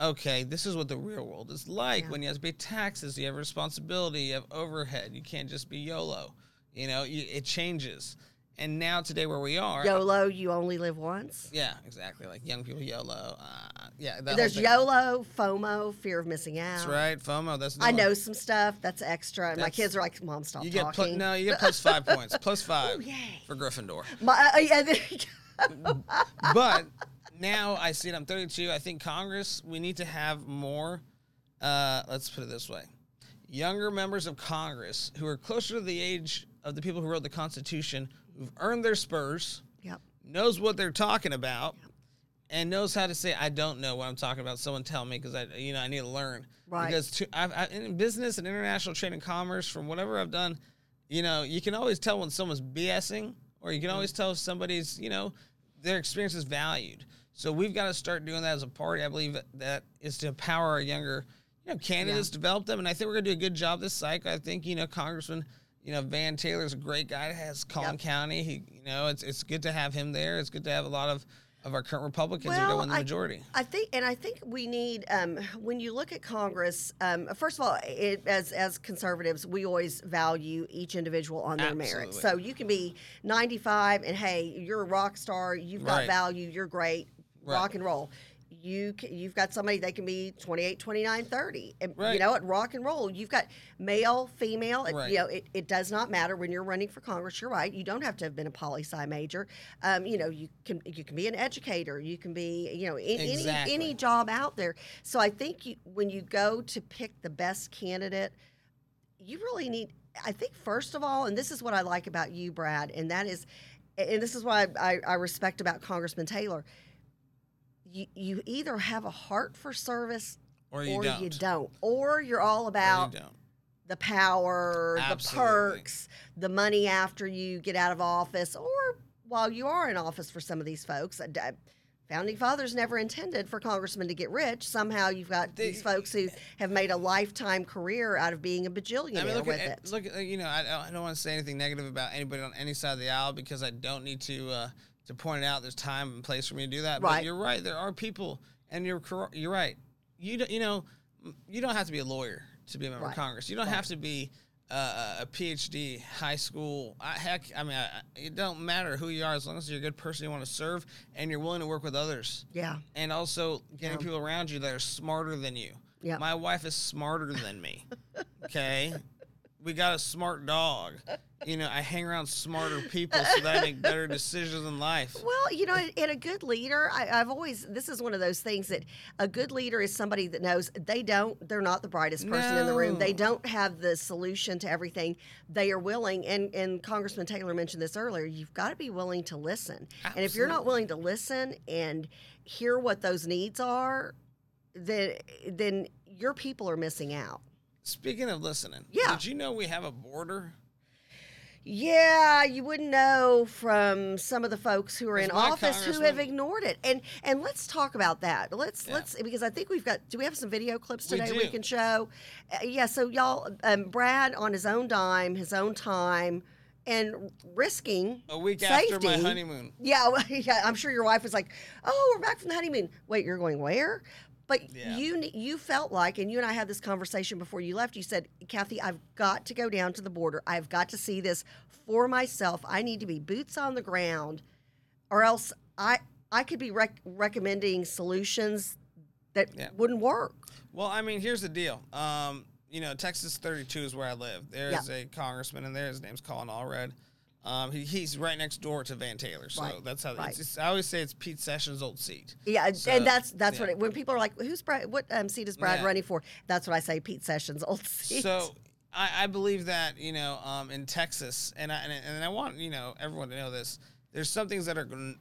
okay, this is what the real world is like Yeah. when you have to pay taxes, you have responsibility, you have overhead. You can't just be YOLO. You know, you, it changes. And now today, where we are, YOLO, you only live once. yeah, exactly. Like young people YOLO. Uh, yeah, that There's. YOLO, FOMO, fear of missing out. That's right. FOMO. That's I know one. some stuff that's extra, and my kids are like, "Mom, stop You get talking." pl- no, you get plus five points. Plus five yay. for Gryffindor. My, uh, yeah, you go. but now I see it. I'm 32. I think Congress, we need to have more. Uh, let's put it this way: younger members of Congress who are closer to the age of the people who wrote the Constitution, who've earned their spurs, Yep. knows what they're talking about, and knows how to say I don't know what I'm talking about. Someone tell me because I you know I need to learn. Right. Because to, I've, I, in business and international trade and commerce, from whatever I've done, you know, you can always tell when someone's BSing, or you can always tell if somebody's you know their experience is valued. So we've got to start doing that as a party. I believe that, is to empower our younger you know candidates, develop them, and I think we're gonna do a good job this cycle. I think you know Congressman. You know, Van Taylor's a great guy. Has Collin Yep. County. He, you know, it's it's good to have him there. It's good to have a lot of of our current Republicans who are Well, going the I- majority. I think, and I think we need um, when you look at Congress. Um, first of all, it, as as conservatives, we always value each individual on their merits. Absolutely. So you can be 95 and hey, you're a rock star. You've got Right. value. You're great. Right. Rock and roll. You ca- you've got somebody they can be 28, 29, 30. And you know at rock and roll, you've got male, female. it- Right. You know it, it does not matter when you're running for Congress. You're right. You don't have to have been a poli sci major. Um, you know you can you can be an educator. You can be you know in, Exactly. any any job out there. So I think you, when you go to pick the best candidate, you really need. I think first of all, and this is what I like about you, Brad, and that is, and this is I, I, I respect about Congressman Taylor. You you either have a heart for service Or you or don't. you don't, or you're all about you the power, Absolutely. the perks, the money after you get out of office, or while you are in office for some of these folks. Founding fathers never intended for congressmen to get rich. Somehow you've got They- these folks who have made a lifetime career out of being a bajillionaire I mean, look with at it. look at you know I, don't- I don't want to say anything negative about anybody on any side of the aisle because I don't need to uh, to point it out. There's time and place for me to do that. But Right. you're right. There are people, and you're cor- you're right. You don't you know you don't have to be a lawyer to be a member Right. of Congress. You don't Right. have to be uh, a PhD, high school. I, heck, I mean, I, it don't matter who you are as long as you're a good person you want to serve and you're willing to work with others yeah, and also getting Yeah. people around you that are smarter than you. Yeah. My wife is smarter than me. Okay. We got a smart dog. You know, I hang around smarter people so that I make better decisions in life. Well, you know, and a good leader, I, I've always, this is one of those things that a good leader is somebody that knows they don't, they're not the brightest person in the room. They don't have the solution to everything. They are willing, and, and Congressman Taylor mentioned this earlier, you've got to be willing to listen. And if you're not willing to listen and hear what those needs are, then, then your people are missing out. Speaking of listening, Yeah. did you know we have a border? Yeah, you wouldn't know from some of the folks who are in office who have ignored it. And and let's talk about that. Let's Yeah. let's because I think we've got. Do we have some video clips today we, do. can show? Uh, yeah. So y'all, um, Brad on his own dime, his own time, and risking A week after my Safety. honeymoon. yeah, yeah, I'm sure your wife was like, "Oh, we're back from the honeymoon." Wait, you're going where? But Yeah. you you felt like, and you and I had this conversation before you left. You said, "Kathy, I've got to go down to the border. I've got to see this for myself. I need to be boots on the ground, or else I I could be rec- recommending solutions that Yeah. wouldn't work." Well, I mean, here's the deal. Um, you know, Texas 32 is where I live. There's a congressman in there. His name's Colin Allred. Um, he, he's right next door to Van Taylor. So Right, that's how right. it's, it's- I always say it's Pete Sessions' old seat. Yeah, and- So, and that's that's yeah. what it, when people are like, "Who's Brad? What um, seat is Brad Yeah. running for?" That's what I say. Pete Sessions, old seat. So I, I believe that you know um, in Texas, and I, and, and I want you know everyone to know this. There's some things that are going.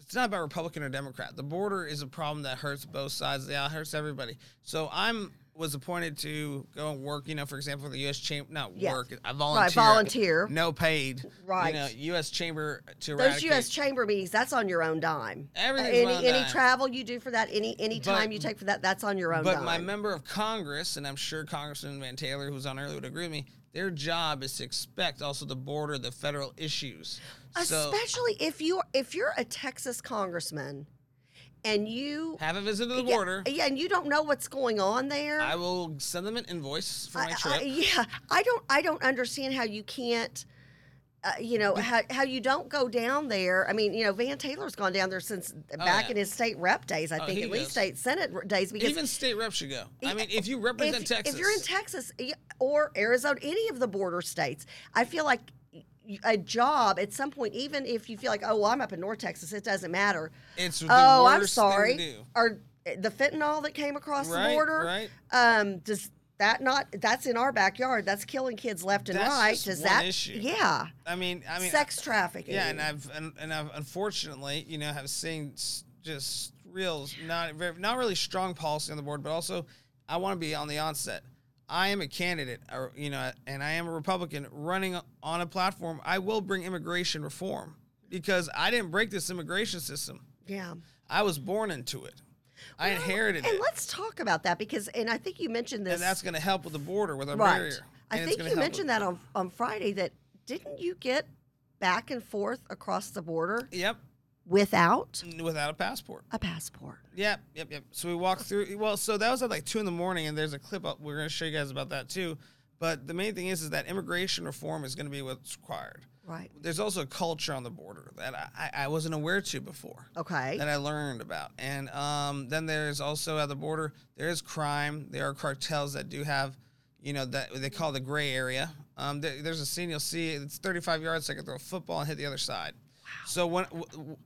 It's not about Republican or Democrat. The border is a problem that hurts both sides. of the aisle, It hurts everybody. So I'm was appointed to go and work. You know, for example, the U.S. Chamber. Not Yeah. work. I volunteer. Right, volunteer. No paid. Right. You know, U.S. Chamber to Those eradicate. U.S. chamber meetings, that's on your own dime. Everything's any my any dime. travel you do for that, any any But- time you take for that, that's on your own But dime. my member of Congress, and I'm sure Congressman Van Taylor, who's on earlier, would agree with me. Their job is to expect also the border, the federal issues. So Especially if you if you're a Texas congressman, and you have a visit to the yeah, border. yeah, and you don't know what's going on there. I will send them an invoice for my I- trip. I- yeah, I don't I don't understand how you can't. Uh, you know how, how you don't go down there. I mean, you know, Van Taylor's gone down there since back Oh, yeah. in his state rep days. I Oh, think at least state senate days because Even state reps should go. I mean, if you represent if, Texas, If you're in Texas or Arizona, any of the border states, I feel like a job at some point, even if you feel like, oh, well, I'm up in North Texas, it doesn't matter. it's oh, I'm sorry. do. Are the fentanyl that came across Right, the border? right. Um, does that not? That's in our backyard. That's killing kids left and That's right. does that? issue. Yeah. I mean, I mean, Sex trafficking. yeah, and I've and, and I've unfortunately, you know, have seen just real not very, not really strong policy on the board, but also I want to be on the onset. I am a candidate, or you know, and I am a Republican running on a platform. I will bring immigration reform because I didn't break this immigration system. Yeah. I was born into it. I inherited And it, And let's talk about that because, and I think you mentioned this. and that's going to help with the border with our right. barrier. I think you mentioned that on, on Friday that didn't you get back and forth across the border Yep, without without a passport. a passport? Yep, yep, yep. So we walked through. Well, so that was at like two in the morning, and there's a clip up. We're going to show you guys about that too. But the main thing is, is that immigration reform is going to be what's required. Right. There's also a culture on the border that I, I wasn't aware to before. Okay. That I learned about, and um, then there's also at the border there is crime. There are cartels that do have, you know, that they call the gray area. Um, there, there's a scene you'll see. It's 35 yards. So I can throw a football and hit the other side. So when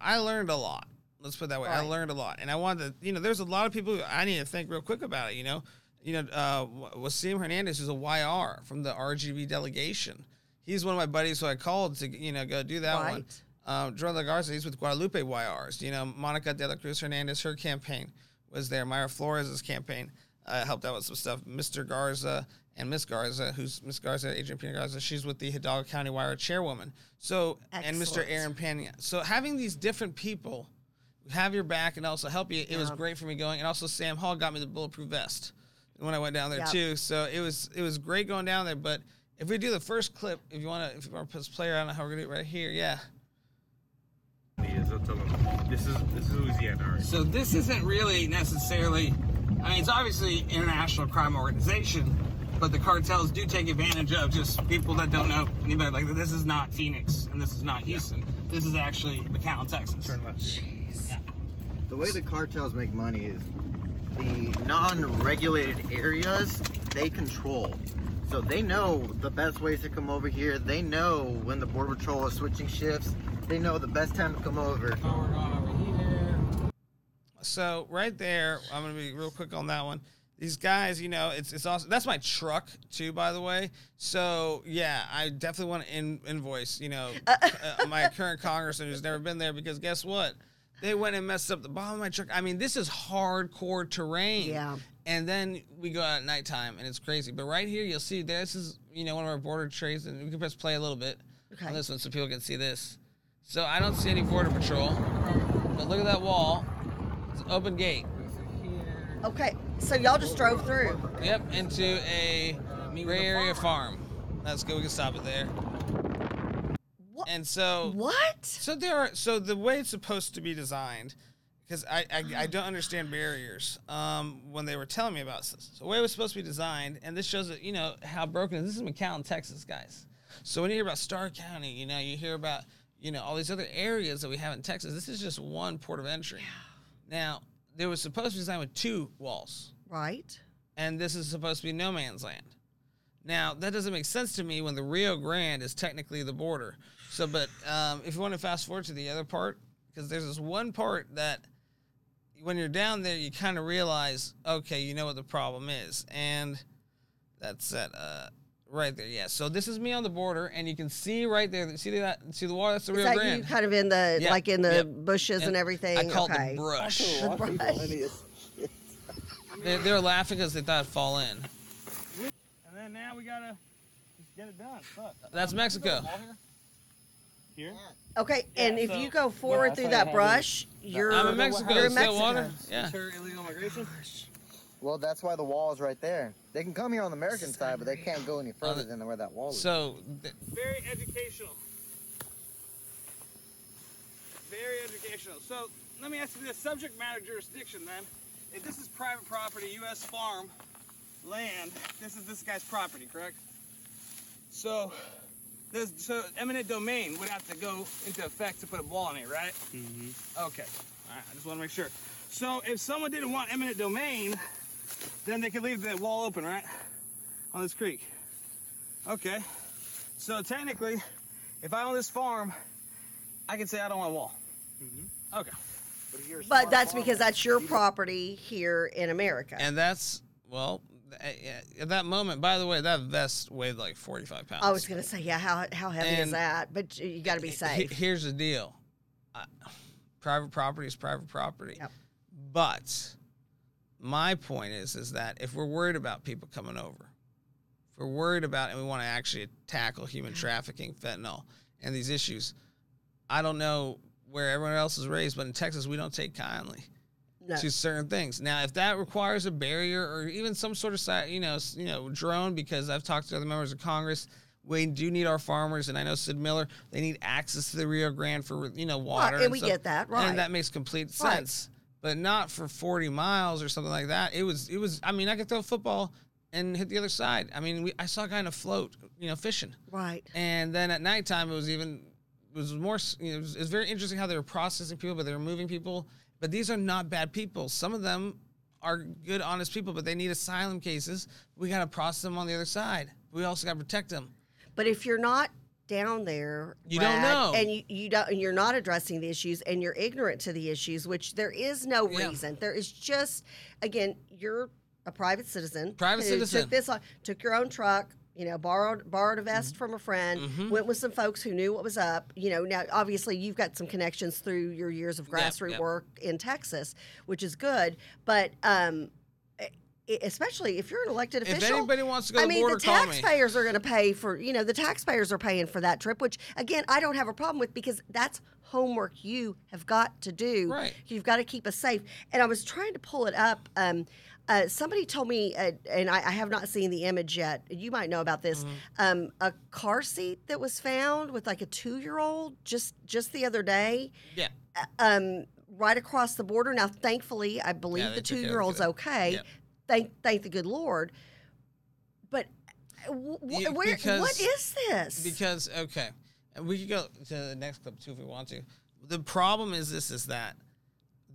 I learned a lot. Let's put it that way. I learned a lot, and I wanted to. You know, there's a lot of people. who I need to think real quick about it. You know, you know, uh, Wasim Hernandez, who's a YR from the RGV delegation. He's one of my buddies who I called to you know go do that one. Right. Um, Jordan Garza, he's with Guadalupe YRs. You know, Monica De La Cruz Hernandez, her campaign was there. Mayra Flores' campaign uh, helped out with some stuff. Mr. Garza and Miss Garza, who's Miss Garza, Adrienne Pena Garza, she's with the Hidalgo County YR chairwoman. So, and Mr. Aaron Pena. So having these different people have your back and also help you, it was great for me going. And also Sam Hall got me the bulletproof vest when I went down there Yep. too. So it was it was great going down there. But if we do the first clip, if you want to, if you want to put this player on how we're gonna do it right here, yeah. is. I'll tell them this is this is Louisiana. All right. So this isn't really necessarily. I mean, it's obviously international crime organization, but the cartels do take advantage of just people that don't know anybody. Like this is not Phoenix and this is not Houston. This is actually McAllen, Texas. Turn left. The way the cartels make money is the non-regulated areas they control. So they know the best ways to come over here. They know when the border patrol is switching shifts. They know the best time to come over. We're going over here. So right there, I'm gonna be real quick on that one. These guys, you know, it's it's awesome. That's my truck too, by the way. So yeah, I definitely want to in, invoice, you know, uh, my current congressman who's never been there because guess what? They went and messed up the bottom of my truck. I mean, this is hardcore terrain. Yeah. And then we go out at nighttime and it's crazy. But right here, you'll see this is you know one of our border trays, and we can press play a little bit Okay. on this one so people can see this. So I don't see any border patrol, but look at that wall. It's an open gate. Okay. So y'all just drove through. Yep, into a gray area farm. That's good. We can stop it there. What? And so, What? so there are. So the way it's supposed to be designed, because I, I I don't understand barriers. Um, when they were telling me about this, so the way it was supposed to be designed, and this shows that you know how broken. it is. This is McAllen, Texas, guys. So when you hear about Starr County, you know you hear about you know all these other areas that we have in Texas. This is just one port of entry. Now there was supposed to be designed with two walls Right. and this is supposed to be no man's land. Now that doesn't make sense to me when the Rio Grande is technically the border. So, but um, if you want to fast forward to the other part, because there's this one part that when you're down there, you kind of realize, okay, you know what the problem is, and that's at uh, right there. Yeah. So this is me on the border, and you can see right there. See that? See the water? That's the Is Rio that Grande. you kind of in the Yeah, like in the yep. bushes and, everything? I call okay. it the brush. The brush. They, they were laughing because they thought it'd fall in. And then now we gotta just get it done. Fuck. That's Mexico. Here. Okay, and if so- you go forward Yeah, through that brush, you're I'm in Mexico. You're in See that Mexico. water? Yeah. Deter illegal migration. Well, that's why the wall is right there. They can come here on the American side, but they can't go any further the- than where that wall is. So th- Very educational. Very educational. So let me ask you this: subject matter jurisdiction. Then, if this is private property, U.S. farm land, this is this guy's property, correct? So, this so eminent domain would have to go into effect to put a wall on it, right? Mm-hmm. Okay. All right. I just want to make sure. So, if someone didn't want eminent domain, then they could leave the wall open, right? On this creek. Okay. So technically, if I own this farm, I can say I don't want a wall. Mm-hmm. Okay. But that's because that's your property here in America. And that's well, eh, eh, at that moment. By the way, that vest weighed like forty-five pounds. I was gonna say, yeah, how how heavy is that? But you got to be He- safe. Here's the deal: I, private property is private property. Yep. But my point is, is that if we're worried about people coming over, if we're worried about and we want to actually tackle human trafficking, fentanyl, and these issues, I don't know where everyone else is raised, but in Texas, we don't take kindly No. to certain things. Now, if that requires a barrier or even some sort of you know you know drone, because I've talked to other members of Congress, we do need our farmers, and I know Sid Miller, they need access to the Rio Grande for you know water, and we stuff. get that, right. and that makes complete sense. But not for forty miles or something like that. It was it was. I mean, I could throw a football and hit the other side. I mean, we, I saw a guy in a float, you know, fishing. Right. And then at nighttime, it was even it was more. You know, it was, it was very interesting how they were processing people, but they were moving people. But these are not bad people. Some of them are good, honest people, but they need asylum cases. We got to process them on the other side. We also got to protect them. But if you're not down there, You don't know. and you, you don't, and you're not addressing the issues, and you're ignorant to the issues, which there is no Yeah. reason. There is just, again, you're a private citizen. Private citizen. Took this on, took your own truck. You know, borrowed borrowed a vest from a friend. Mhm. Went with some folks who knew what was up. You know, now obviously you've got some connections through your years of Yep, grassroots yep. work in Texas, which is good. But um, especially if you're an elected official. If anybody wants to go I to the mean, border, the taxpayers are going to pay for, you know, the taxpayers are paying for that trip, which again, I don't have a problem with because that's homework you have got to do. Right. You've got to keep us safe. And I was trying to pull it up. Um, uh, somebody told me, uh, and I, I have not seen the image yet. You might know about this. Mm-hmm. Um, a car seat that was found with like a two-year-old just just the other day Yeah. um, right across the border. Now, thankfully, I believe Yeah, the took care of two year old's okay. Yep. Thank, thank the good Lord. But uh, w- Yeah, where, because- is this? Because okay, we could go to the next clip too if we want to. The problem is this: is that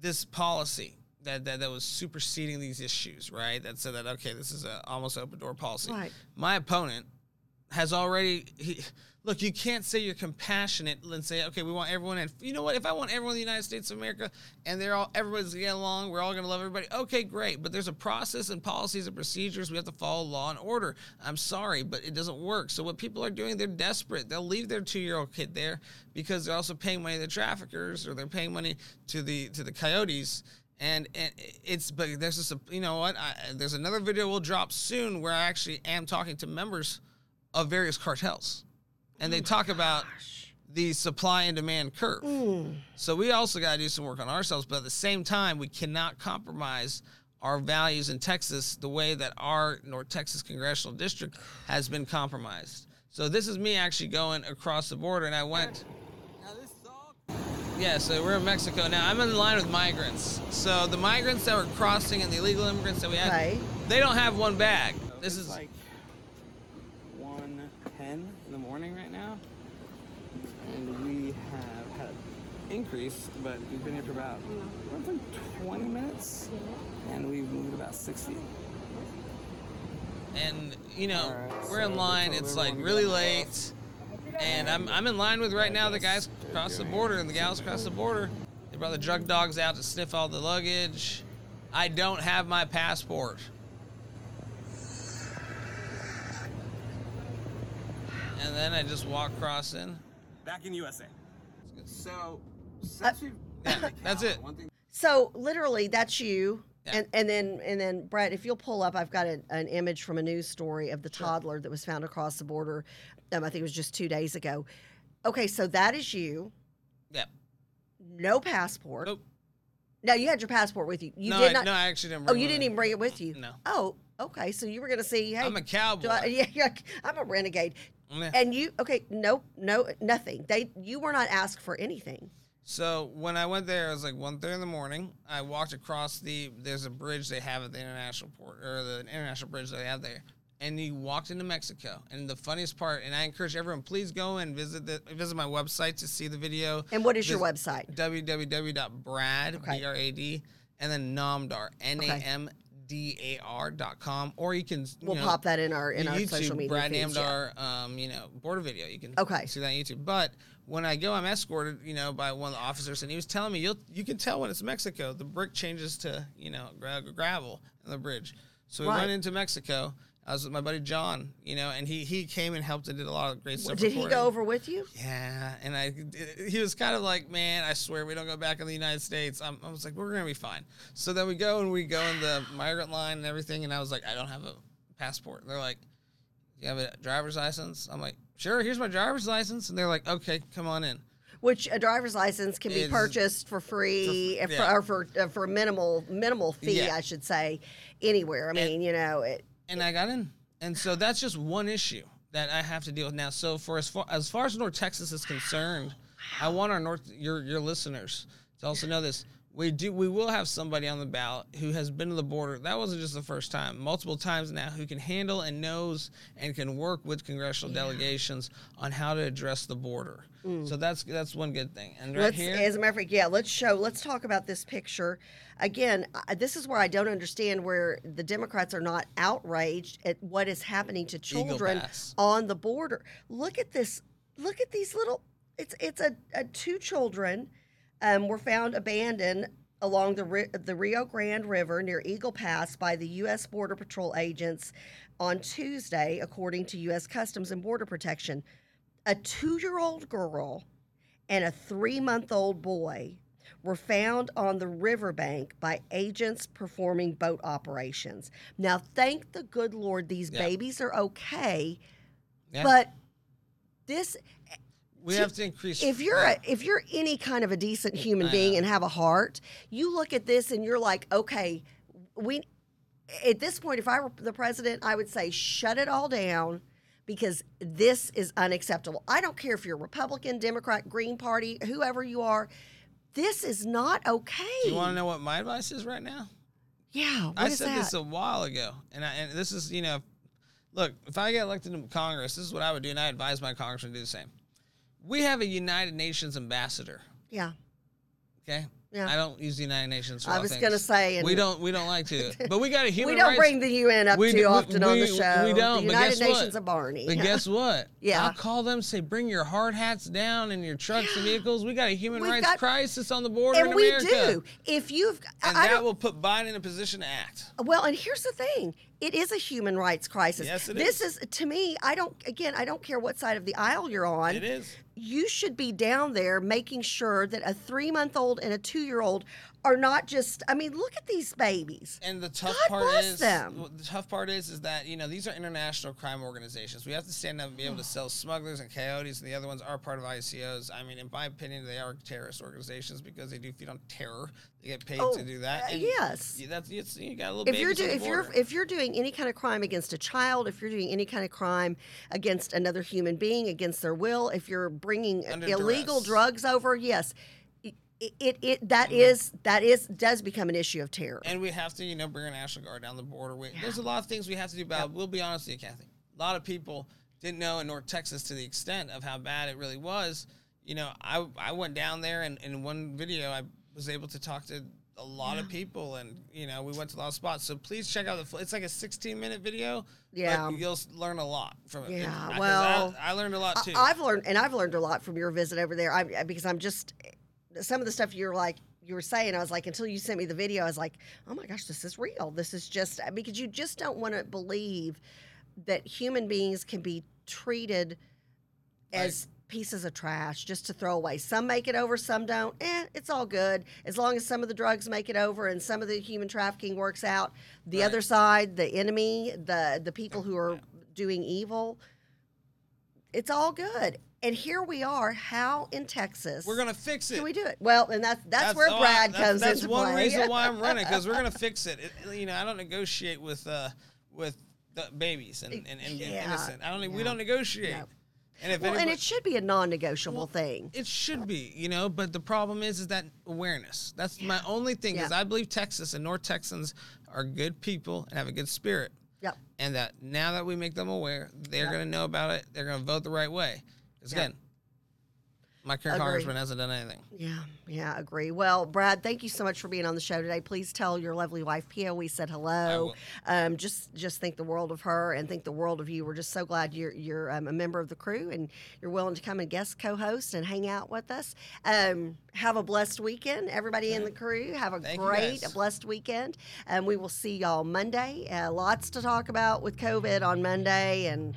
this policy that that, that was superseding these issues, right? That said that okay, this is a almost open door policy. Right. My opponent has already. He, look, you can't say you're compassionate and say, okay, we want everyone and You know what? If I want everyone in the United States of America and they're all everybody's getting along, we're all going to love everybody. Okay, great. But there's a process and policies and procedures. We have to follow law and order. I'm sorry, but it doesn't work. So what people are doing, they're desperate. They'll leave their two year old kid there because they're also paying money to the traffickers or they're paying money to the to the coyotes. And, and it's but there's a you know what I, there's another video we'll drop soon where I actually am talking to members of various cartels, and they oh talk about the supply and demand curve. Mm. So we also got to do some work on ourselves, but at the same time, we cannot compromise our values in Texas the way that our North Texas congressional district has been compromised. So this is me actually going across the border, and I went. Now this is all Yeah, so we're in Mexico now. I'm in line with migrants. So the migrants that were crossing and the illegal immigrants that we had, Right. they don't have one bag. This is like 110 in the morning right now, and we have had an increase, but we've been here for about roughly 20 minutes, and we've moved about 60. and you know Alright, we're in line. It's like really late, and I'm I'm in line with right now the guys across the border and the gals across the border. They brought the drug dogs out to sniff all the luggage. I don't have my passport. And then I just walk across in. Back in USA. So, since we've Yeah, that's it. One thing so literally, that's you. Yeah. And, and then and then Brett, if you'll pull up, I've got a, an image from a news story of the toddler that was found across the border. Um, I think it was just two days ago. Okay, so that is you. Yep. No passport. Nope. No, you had your passport with you. You no, did I, not. no, I actually didn't. oh, bring you didn't even bring it with you. No. Oh, okay. So you were gonna see. Hey, I'm a cowboy. I, yeah, yeah, I'm a renegade. And you, okay? Nope, no, nothing. They, you were not asked for anything. So when I went there, it was like 1.30 in the morning. I walked across the there's a bridge they have at the international port or the international bridge they have there, and you walked into Mexico. And the funniest part, and I encourage everyone, please go and visit the visit my website to see the video. And what is your website? www.brad Okay. b r a d and then namdar n a m d a r dot com or you can you We'll know, pop that in our in the our social media Brad feeds, yeah. Namdar, um, you know, border video. You can Okay. see that on YouTube. But when I go, I'm escorted, you know, by one of the officers, and he was telling me, you'll you can tell when it's Mexico. The brick changes to you know gra- gravel on the bridge. So we Right. went into Mexico. I was with my buddy John, you know, and he he came and helped and did a lot of great stuff. Did he go him. over with you? Yeah, and I he was kind of like, man, I swear we don't go back in the United States. I'm, I was like, we're gonna be fine. So then we go and we go in the migrant line and everything, and I was like, I don't have a passport. And they're like, you have a driver's license? I'm like, sure. Here's my driver's license, and they're like, okay, come on in. Which a driver's license can be Is- purchased for free, For- yeah. or for uh, for a minimal minimal fee, Yeah. I should say, anywhere. I mean, you know, it, and I got in. And so that's just one issue that I have to deal with now. So for as far as far as North Texas is concerned, I want our North your your listeners to also know this. We do we will have somebody on the ballot who has been to the border. That wasn't just the first time, multiple times now, who can handle and knows and can work with congressional delegations on how to address the border. So that's that's one good thing. And right Mm. let's, here, as a matter of fact, yeah, let's show. Let's talk about this picture again. I, this is where I don't understand where the Democrats are not outraged at what is happening to children on the border. Look at this. Look at these little. It's it's a, a two children um, were found abandoned along the the Rio Grande River near Eagle Pass by the U.S. Border Patrol agents on Tuesday, according to U.S. Customs and Border Protection. A two-year-old girl and a three-month-old boy were found on the riverbank by agents performing boat operations. Now, thank the good Lord, these Yeah. babies are okay, Yeah. but this we have to increase. if you're a, if you're any kind of a decent human I being know. and have a heart, you look at this and you're like, okay, we at this point, if I were the president, I would say shut it all down because this is unacceptable. I don't care if you're Republican, Democrat, Green Party, whoever you are. This is not okay. do you want to know what my advice is right now? Yeah, what I said that? this a while ago, and I, and this is you know, look, if I get elected to Congress, this is what I would do, and I advise my congressman to do the same. We have a United Nations ambassador. yeah, Okay. Yeah. I don't use the United Nations. For I was gonna say, we don't we don't like to, but we got a human we don't rights. bring the UN up we too we- often on the show. we don't, The but United guess what? Nations of Barney. But guess what? Yeah. I'll call them. Say, bring your hard hats down and your trucks and vehicles. We got a human We've rights got- crisis on the border and in we America. do. If you've, And I that will put Biden in a position to act. Well, and here's the thing. It is a human rights crisis. Yes, it this is. to me, I don't again, I don't care what side of the aisle you're on. It is. You should be down there making sure that a 3-month-old and a 2-year-old are not just I mean, look at these babies. And the tough God part is them. the tough part is is that you know these are international crime organizations. We have to stand up and be able to sell smugglers and coyotes, and the other ones are part of ICOs. I mean, in my opinion, they are terrorist organizations because they do feed on terror. They get paid Oh, to do that. uh, yes. you- that's it's, you got a little. If you're do, if you're if you're doing any kind of crime against a child, if you're doing any kind of crime against another human being against their will, if you're bringing Under illegal duress. drugs over, yes, it it, it that is that is does become an issue of terror. And we have to, you know, bring our National Guard down the border. We, There's a lot of things we have to do about. it. We'll be honest with you, Kathy. A lot of people didn't know in North Texas to the extent of how bad it really was. You know, I I went down there and in one video I was able to talk to a lot of people and you know we went to a lot of spots. So please check out the. It's like a 16 minute video. Yeah. you'll learn a lot from it. yeah I- well, I, learned a lot too. I, have learned, and I've learned a lot from your visit over there. I, because I'm just some of the stuff you're like you were saying. I was like, until you sent me the video, I was like, oh my gosh, this is real. This is just because you just don't want to believe that human beings can be treated as pieces of trash just to throw away. Some make it over, some don't. Eh, it's all good as long as some of the drugs make it over and some of the human trafficking works out. The Right. other side, the enemy, the the people who are doing evil, it's all good. And here we are. How in Texas We're gonna fix it. can we do it? Well, and that's that's, where oh, I- Brad that's- comes that's into one reason why I'm running because we're gonna fix it. It- You know, I don't negotiate with uh with the babies and and, and, Yeah, innocent. I don't. We don't negotiate. no. And if well, and it should be a non-negotiable Well, thing. it should be, you know, but the problem is, is that awareness. That's my only thing. Because Yeah. I believe Texas and North Texans are good people and have a good spirit, Yep. and that now that we make them aware, they're Yep. going to know about it. They're going to vote the right way. Because Yep. again, My current Agree. congressman hasn't done anything. Yeah, yeah, agree. Well, Brad, thank you so much for being on the show today. Please tell your lovely wife Pia we said hello. Um, just just think the world of her and think the world of you. We're just so glad you're you're um, a member of the crew and you're willing to come and guest co-host and hang out with us. Um, have a blessed weekend, everybody in the crew. Have a Thank great, guys. blessed weekend, and we will see y'all Monday. Uh, lots to talk about with COVID on Monday and.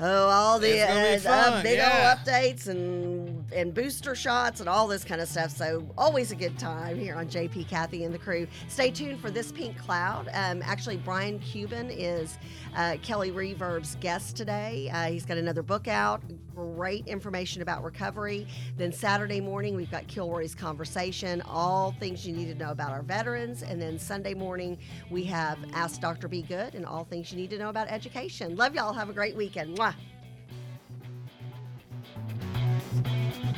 Oh, all the, It's gonna be uh, fun, big yeah. old updates and and booster shots and all this kind of stuff. So always a good time here on JP, Kathy, and the crew. Stay tuned for this pink cloud. Um, actually, Brian Cuban is uh, Kelly Reverb's guest today. Uh, he's got another book out. Great information about recovery. Then Saturday morning we've got Kilroy's conversation. All things you need to know about our veterans. And then Sunday morning we have Ask Dr. Be Good and all things you need to know about education. Love y'all. Have a great weekend. Mwah. Thank you.